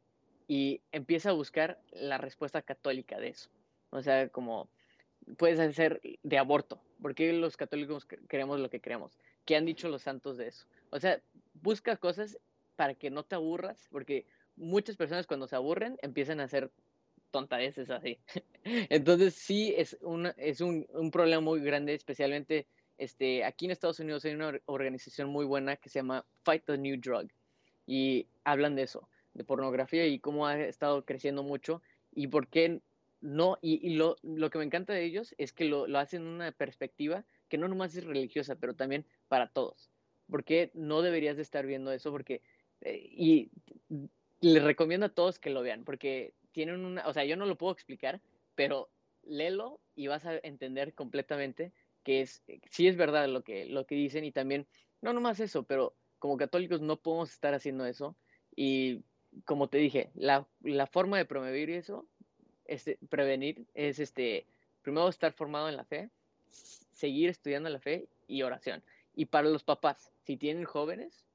y empieza a buscar la respuesta católica de eso. O sea, como puedes hacer de aborto. ¿Por qué los católicos queremos lo que queremos? ¿Qué han dicho los santos de eso? O sea, busca cosas para que no te aburras, porque muchas personas cuando se aburren empiezan a hacer tontadeces así. [laughs] Entonces sí es, una, es un, un, problema muy grande, especialmente este, aquí en Estados Unidos hay una organización muy buena que se llama Fight the New Drug y hablan de eso, de pornografía y cómo ha estado creciendo mucho y por qué no, y, y lo, lo, que me encanta de ellos es que lo, lo hacen en una perspectiva que no nomás es religiosa, pero también para todos. porque no deberías de estar viendo eso? Porque, eh, y les recomiendo a todos que lo vean, porque tienen una, o sea, yo no lo puedo explicar, pero léelo y vas a entender completamente que es, sí es verdad lo que, lo que dicen y también, no nomás eso, pero como católicos no podemos estar haciendo eso y como te dije, la, la forma de promover eso, este, prevenir, es este, primero estar formado en la fe, seguir estudiando la fe y oración. Y para los papás, si tienen jóvenes,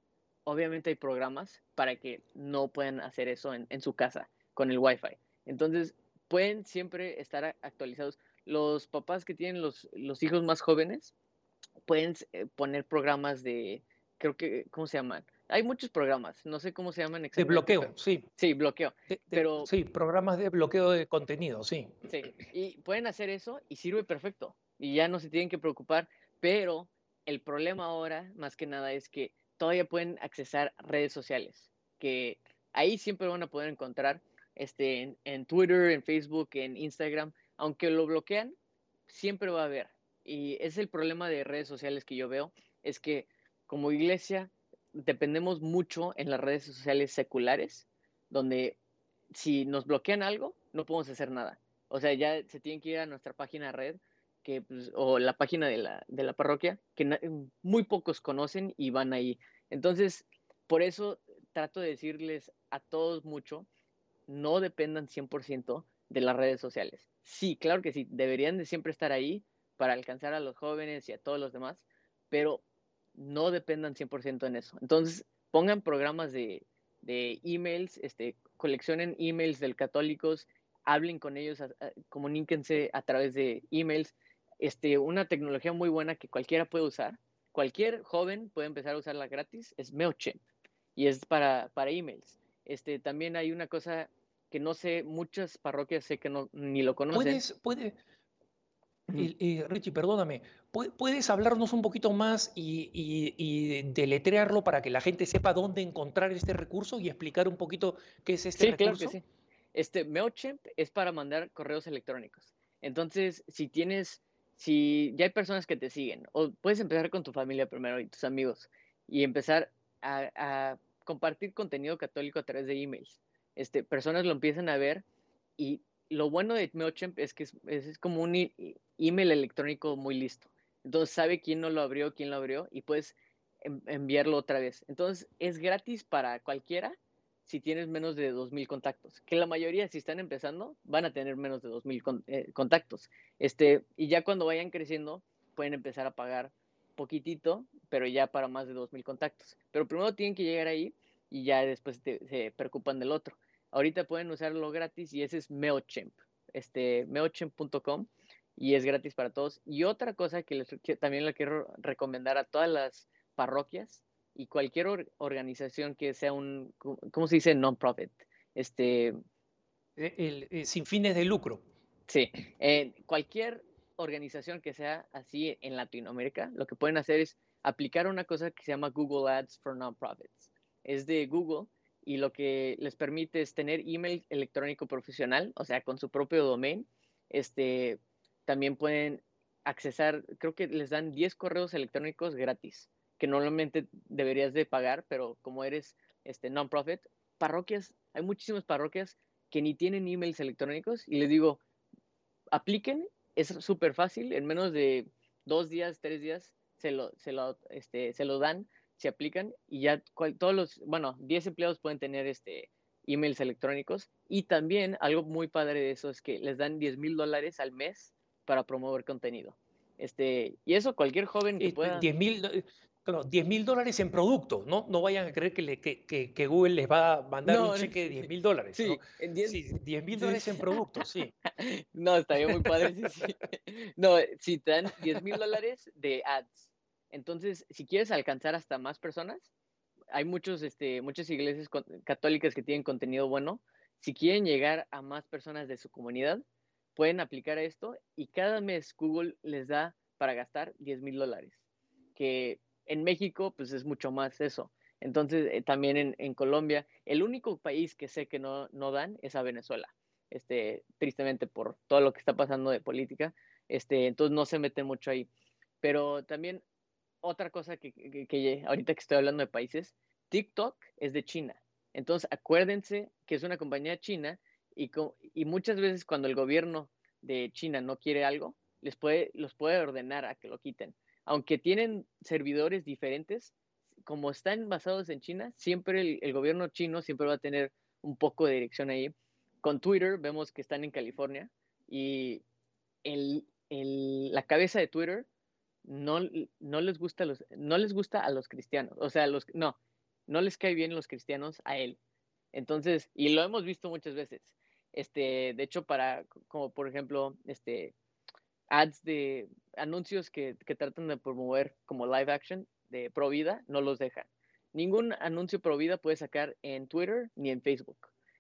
obviamente hay programas para que no puedan hacer eso en, en su casa con el Wi-Fi. Entonces, pueden siempre estar actualizados. Los papás que tienen los, los hijos más jóvenes pueden eh, poner programas de, creo que, ¿cómo se llaman? Hay muchos programas, no sé cómo se llaman exactamente. De bloqueo, sí. Sí, bloqueo. pero, sí, programas de bloqueo de contenido, sí. Sí, y pueden hacer eso y sirve perfecto. Y ya no se tienen que preocupar, pero el problema ahora, más que nada, es que todavía pueden accesar redes sociales, que ahí siempre van a poder encontrar este, en, Twitter, en Facebook, en Instagram, aunque lo bloquean, siempre va a haber. Y es el problema de redes sociales que yo veo, es que como iglesia dependemos mucho en las redes sociales seculares, donde si nos bloquean algo, no podemos hacer nada. O sea, ya se tienen que ir a nuestra página red que, pues, o la página de la, de la parroquia, que muy pocos conocen y van ahí. Entonces, por eso trato de decirles a todos mucho, no dependan 100% de las redes sociales. Sí, claro que sí, deberían de siempre estar ahí para alcanzar a los jóvenes y a todos los demás, pero no dependan 100% en eso. Entonces, pongan programas de, de emails, este, coleccionen emails del católicos, hablen con ellos, comuníquense a través de emails. Este, una tecnología muy buena que cualquiera puede usar, cualquier joven puede empezar a usarla gratis, es MailChimp y es para, para emails. Este, también hay una cosa que no sé, muchas parroquias sé que no, ni lo conocen. Puedes, puede, eh, Richie, perdóname, ¿puedes hablarnos un poquito más y, deletrearlo para que la gente sepa dónde encontrar este recurso y explicar un poquito qué es este sí, recurso? Claro que sí. Este MailChimp es para mandar correos electrónicos. Entonces, si tienes, si ya hay personas que te siguen, o puedes empezar con tu familia primero y tus amigos y empezar a, compartir contenido católico a través de emails. Este, personas lo empiezan a ver y lo bueno de MailChimp es que es, es como un email electrónico muy listo. Entonces sabe quién no lo abrió, quién lo abrió y puedes enviarlo otra vez. Entonces es gratis para cualquiera si tienes menos de 2.000 contactos. Que la mayoría, si están empezando, van a tener menos de 2.000 eh, contactos. Este, y ya cuando vayan creciendo, pueden empezar a pagar poquitito, pero ya para más de 2.000 contactos. Pero primero tienen que llegar ahí y ya después se preocupan del otro. Ahorita pueden usarlo gratis y ese es MailChimp, este, MailChimp.com y es gratis para todos. Y otra cosa que, les, también le quiero recomendar a todas las parroquias y cualquier organización que sea un, ¿cómo se dice? Non-profit. Este, e, el, sin fines de lucro. Sí, eh, cualquier organización que sea así en Latinoamérica, lo que pueden hacer es aplicar una cosa que se llama Google Ads for Non-Profits. Es de Google y lo que les permite es tener email electrónico profesional, o sea, con su propio domain. Este, también pueden accesar, creo que les dan 10 correos electrónicos gratis, que normalmente deberías de pagar, pero como eres este non-profit, parroquias, hay muchísimas parroquias que ni tienen emails electrónicos y les digo, apliquen, es súper fácil, en menos de dos días, tres días se lo, se lo, este, se lo dan se aplican y ya todos los, bueno, 10 empleados pueden tener este emails electrónicos y también algo muy padre de eso es que les dan 10 mil dólares al mes para promover contenido. Este, y eso cualquier joven que pueda... 10 mil dólares en producto, ¿no? No vayan a creer que, le, que, que, Google les va a mandar un cheque de 10 mil dólares. Sí, ¿no? 10 mil dólares en producto, sí. [laughs] No, estaría muy padre. Sí, sí. No, si te dan 10 mil dólares de ads entonces, si quieres alcanzar hasta más personas, hay muchos, este, muchas iglesias católicas que tienen contenido bueno. si quieren llegar a más personas de su comunidad, pueden aplicar esto y cada mes Google les da para gastar 10 mil dólares, que en México pues es mucho más eso. Entonces, eh, también en, Colombia, el único país que sé que no, no dan es a Venezuela, este, tristemente por todo lo que está pasando de política, este, entonces no se meten mucho ahí. Pero también otra cosa que, que, que ahorita que estoy hablando de países, TikTok es de China. Entonces, acuérdense que es una compañía china y, y muchas veces cuando el gobierno de China no quiere algo, les puede, los puede ordenar a que lo quiten. Aunque tienen servidores diferentes, como están basados en China, siempre el, gobierno chino siempre va a tener un poco de dirección ahí. Con Twitter vemos que están en California y la cabeza de Twitter no, no, les gusta no les gusta a los cristianos. O sea, los, no, no les cae bien los cristianos a él. Entonces, y lo hemos visto muchas veces. Este, de hecho, para, como por ejemplo, este, ads de anuncios que, que tratan de promover como live action de pro vida, no los dejan. Ningún anuncio pro vida puede sacar en Twitter ni en Facebook.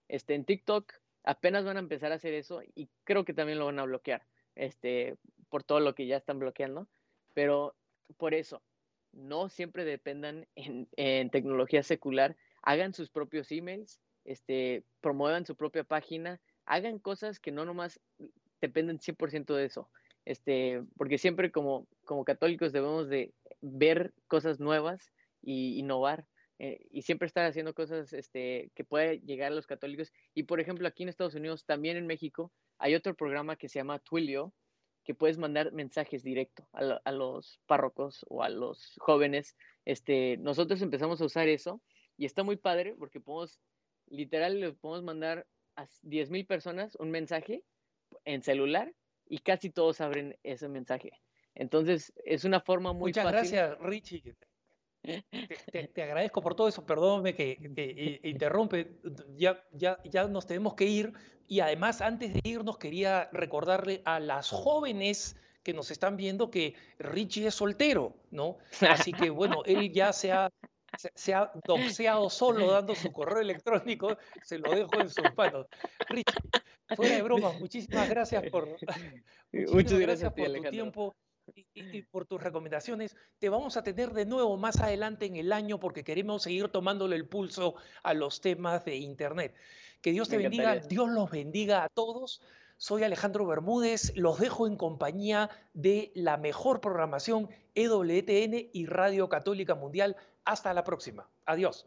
Este, en TikTok apenas van a empezar a hacer eso y creo que también lo van a bloquear, este, por todo lo que ya están bloqueando. Pero por eso, no siempre dependan en, en tecnología secular, hagan sus propios emails, este, promuevan su propia página, hagan cosas que no nomás dependen 100% de eso. Este, porque siempre como, como católicos debemos de ver cosas nuevas y innovar eh, y siempre estar haciendo cosas este, que pueda llegar a los católicos. Y por ejemplo, aquí en Estados Unidos, también en México, hay otro programa que se llama Twilio, que puedes mandar mensajes directo a, a, los párrocos o a los jóvenes. Este, nosotros empezamos a usar eso y está muy padre porque podemos, literal, le podemos mandar a 10.000 personas un mensaje en celular y casi todos abren ese mensaje. Entonces, es una forma muy Muchas fácil. gracias, Richie. Te, te, te, agradezco por todo eso, perdóname que, que, [laughs] interrumpe, ya, ya, ya nos tenemos que ir y además antes de irnos quería recordarle a las jóvenes que nos están viendo que Richie es soltero, ¿no? Así que bueno, él ya se ha, se ha doxeado solo dando su correo electrónico, se lo dejo en sus manos. Richie, fuera de bromas, [laughs] muchísimas gracias por, [laughs] [laughs] muchísimas Muchas gracias, gracias por tu tiempo y, y, por tus recomendaciones. Te vamos a tener de nuevo más adelante en el año porque queremos seguir tomándole el pulso a los temas de Internet. Que Dios te Me bendiga, encantaría. Dios los bendiga a todos. Soy Alejandro Bermúdez, los dejo en compañía de la mejor programación EWTN y Radio Católica Mundial. Hasta la próxima. Adiós.